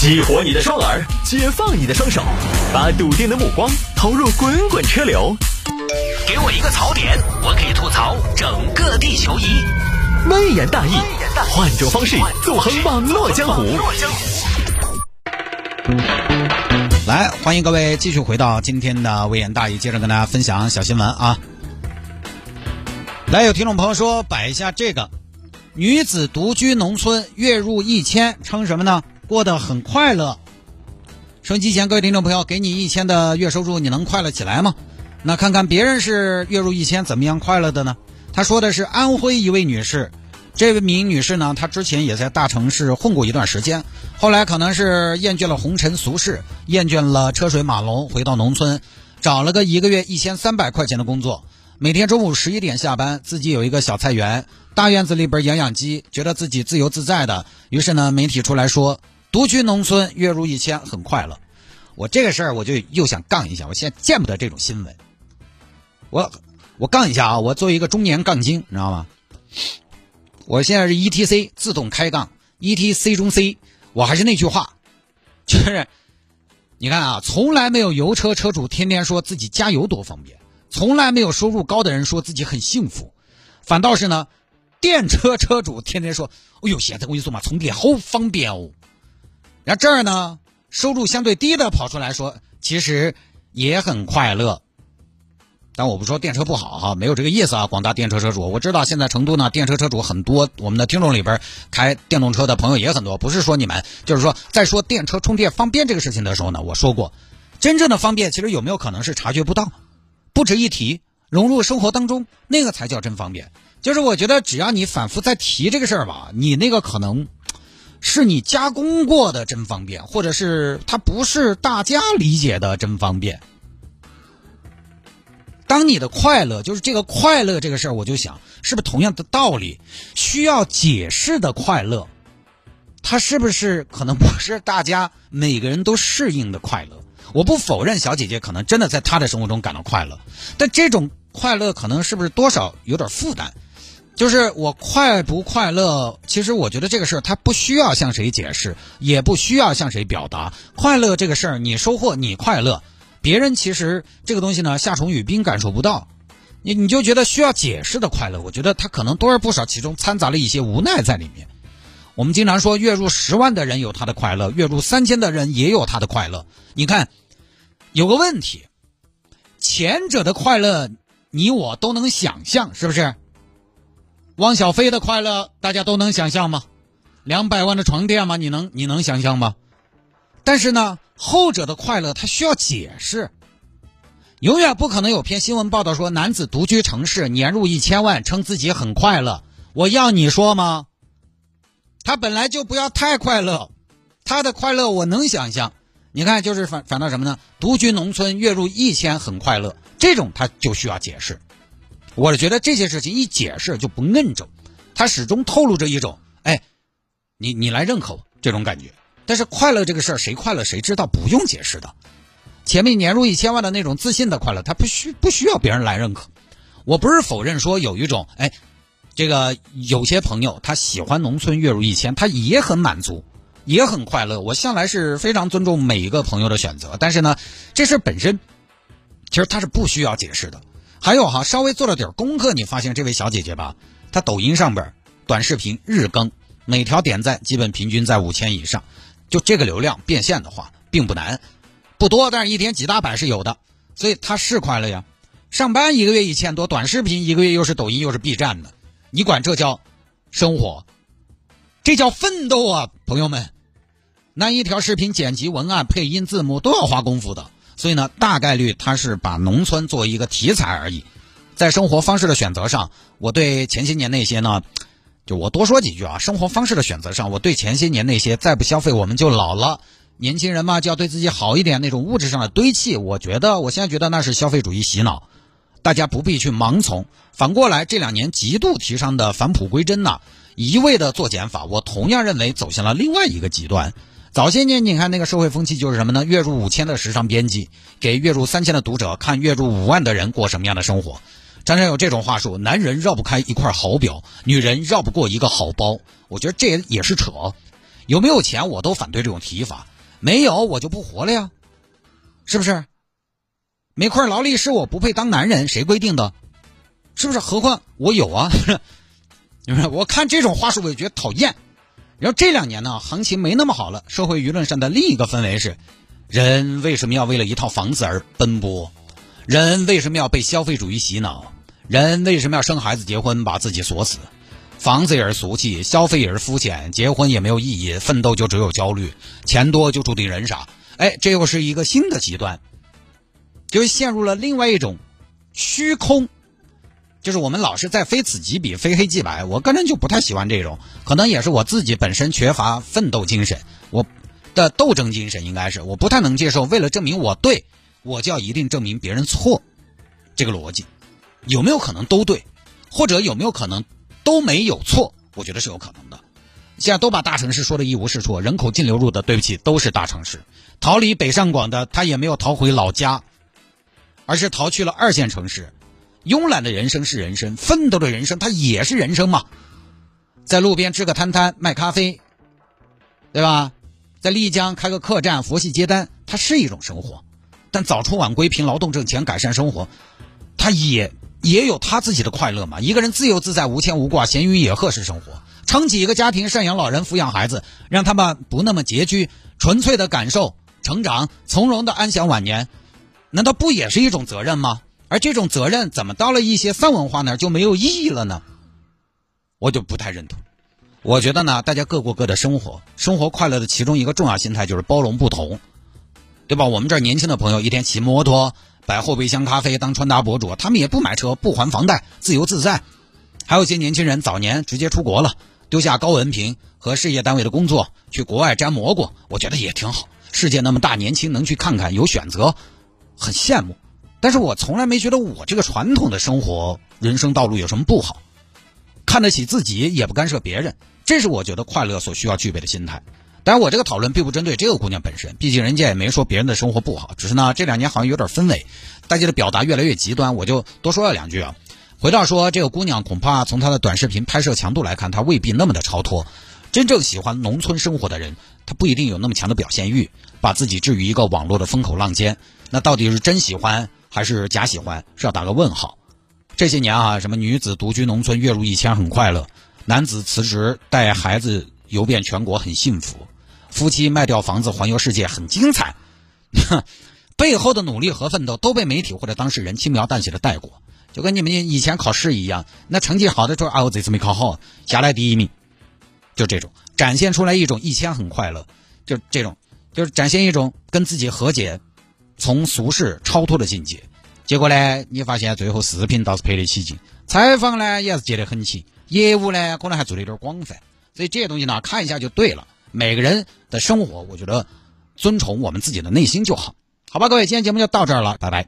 激活你的双耳，解放你的双手，把笃定的目光投入滚滚车流。给我一个槽点，我可以吐槽整个地球仪。微言大义，换种方式纵横网络江湖。来，欢迎各位继续回到今天的微言大义，接着跟大家分享小新闻啊。来，有听众朋友说摆一下这个，女子独居农村，月入一千，称什么呢？过得很快乐。收音机前各位听众朋友，给你一千的月收入，你能快乐起来吗？那看看别人是月入一千怎么样快乐的呢？他说的是安徽一位女士，这位名女士呢，她之前也在大城市混过一段时间，后来可能是厌倦了红尘俗世，厌倦了车水马龙，回到农村，找了个一个月一千三百块钱的工作，每天中午十一点下班，自己有一个小菜园，大院子里边养养鸡，觉得自己自由自在的，于是呢，媒体出来说。独居农村，月入一千，很快乐。我这个事儿，我就又想杠一下。我现在见不得这种新闻。我我杠一下啊！我作为一个中年杠精，你知道吗？我现在是 E T C 自动开杠，E T C 中 C。我还是那句话，就是你看啊，从来没有油车车主天天说自己加油多方便，从来没有收入高的人说自己很幸福，反倒是呢，电车车主天天说：“哎呦，现在我跟你说嘛，充电好方便哦。”然后这儿呢，收入相对低的跑出来说，其实也很快乐。但我不说电车不好哈，没有这个意思啊。广大电车车主，我知道现在成都呢，电车车主很多，我们的听众里边开电动车的朋友也很多。不是说你们，就是说在说电车充电方便这个事情的时候呢，我说过，真正的方便其实有没有可能是察觉不到，不值一提，融入生活当中，那个才叫真方便。就是我觉得只要你反复在提这个事儿吧，你那个可能。是你加工过的真方便，或者是它不是大家理解的真方便。当你的快乐就是这个快乐这个事儿，我就想，是不是同样的道理？需要解释的快乐，它是不是可能不是大家每个人都适应的快乐？我不否认小姐姐可能真的在她的生活中感到快乐，但这种快乐可能是不是多少有点负担？就是我快不快乐？其实我觉得这个事儿，他不需要向谁解释，也不需要向谁表达。快乐这个事儿，你收获你快乐，别人其实这个东西呢，夏虫语冰感受不到。你你就觉得需要解释的快乐，我觉得他可能多而不少，其中掺杂了一些无奈在里面。我们经常说，月入十万的人有他的快乐，月入三千的人也有他的快乐。你看，有个问题，前者的快乐，你我都能想象，是不是？汪小菲的快乐，大家都能想象吗？两百万的床垫吗？你能你能想象吗？但是呢，后者的快乐他需要解释。永远不可能有篇新闻报道说男子独居城市，年入一千万，称自己很快乐。我要你说吗？他本来就不要太快乐，他的快乐我能想象。你看，就是反反倒什么呢？独居农村，月入一千，很快乐，这种他就需要解释。我觉得这些事情一解释就不摁着，他始终透露着一种哎，你你来认可我这种感觉。但是快乐这个事儿，谁快乐谁知道，不用解释的。前面年入一千万的那种自信的快乐，他不需不需要别人来认可。我不是否认说有一种哎，这个有些朋友他喜欢农村月入一千，他也很满足，也很快乐。我向来是非常尊重每一个朋友的选择，但是呢，这事本身其实他是不需要解释的。还有哈，稍微做了点功课，你发现这位小姐姐吧，她抖音上边短视频日更，每条点赞基本平均在五千以上，就这个流量变现的话，并不难，不多，但是一天几大百是有的，所以她是快乐呀。上班一个月一千多，短视频一个月又是抖音又是 B 站的，你管这叫生活？这叫奋斗啊，朋友们！那一条视频剪辑、文案、配音、字幕都要花功夫的。所以呢，大概率他是把农村作为一个题材而已，在生活方式的选择上，我对前些年那些呢，就我多说几句啊。生活方式的选择上，我对前些年那些再不消费我们就老了，年轻人嘛就要对自己好一点那种物质上的堆砌，我觉得我现在觉得那是消费主义洗脑，大家不必去盲从。反过来，这两年极度提倡的返璞归真呐，一味的做减法，我同样认为走向了另外一个极端。早些年，你看那个社会风气就是什么呢？月入五千的时尚编辑给月入三千的读者看月入五万的人过什么样的生活。常常有这种话术：男人绕不开一块好表，女人绕不过一个好包。我觉得这也也是扯。有没有钱我都反对这种提法，没有我就不活了呀，是不是？没块劳力士我不配当男人，谁规定的？是不是？何况我有啊，我看这种话术我就觉得讨厌。然后这两年呢，行情没那么好了，社会舆论上的另一个氛围是：人为什么要为了一套房子而奔波？人为什么要被消费主义洗脑？人为什么要生孩子结婚把自己锁死？房子也是俗气，消费也是肤浅，结婚也没有意义，奋斗就只有焦虑，钱多就注定人傻。哎，这又是一个新的极端，就陷入了另外一种虚空。就是我们老是在非此即彼、非黑即白，我个人就不太喜欢这种，可能也是我自己本身缺乏奋斗精神，我的斗争精神应该是我不太能接受，为了证明我对，我就要一定证明别人错，这个逻辑有没有可能都对，或者有没有可能都没有错？我觉得是有可能的。现在都把大城市说的一无是处，人口净流入的，对不起，都是大城市，逃离北上广的他也没有逃回老家，而是逃去了二线城市。慵懒的人生是人生，奋斗的人生它也是人生嘛。在路边支个摊摊卖咖啡，对吧？在丽江开个客栈佛系接单，它是一种生活。但早出晚归凭劳动挣钱改善生活，他也也有他自己的快乐嘛。一个人自由自在无牵无挂闲云野鹤式生活，撑起一个家庭赡养老人抚养孩子，让他们不那么拮据，纯粹的感受成长，从容的安享晚年，难道不也是一种责任吗？而这种责任怎么到了一些丧文化那儿就没有意义了呢？我就不太认同。我觉得呢，大家各过各的生活，生活快乐的其中一个重要心态就是包容不同，对吧？我们这儿年轻的朋友一天骑摩托、摆后备箱咖啡、当穿搭博主，他们也不买车、不还房贷，自由自在。还有些年轻人早年直接出国了，丢下高文凭和事业单位的工作，去国外摘蘑菇，我觉得也挺好。世界那么大，年轻能去看看，有选择，很羡慕。但是我从来没觉得我这个传统的生活人生道路有什么不好，看得起自己也不干涉别人，这是我觉得快乐所需要具备的心态。当然，我这个讨论并不针对这个姑娘本身，毕竟人家也没说别人的生活不好，只是呢这两年好像有点氛围，大家的表达越来越极端，我就多说了两句啊。回到说这个姑娘，恐怕从她的短视频拍摄强度来看，她未必那么的超脱。真正喜欢农村生活的人，他不一定有那么强的表现欲，把自己置于一个网络的风口浪尖。那到底是真喜欢？还是假喜欢是要打个问号。这些年啊，什么女子独居农村月入一千很快乐，男子辞职带孩子游遍全国很幸福，夫妻卖掉房子环游世界很精彩。背后的努力和奋斗都被媒体或者当事人轻描淡写的带过，就跟你们以前考试一样，那成绩好的说啊我这次没考好，下来第一名，就这种展现出来一种一千很快乐，就这种就是展现一种跟自己和解。从俗世超脱的境界，结果呢？你发现最后视频倒是拍得起劲，采访呢也是接得很勤，业务呢可能还做得有点广泛，所以这些东西呢看一下就对了。每个人的生活，我觉得遵从我们自己的内心就好，好吧？各位，今天节目就到这儿了，拜拜。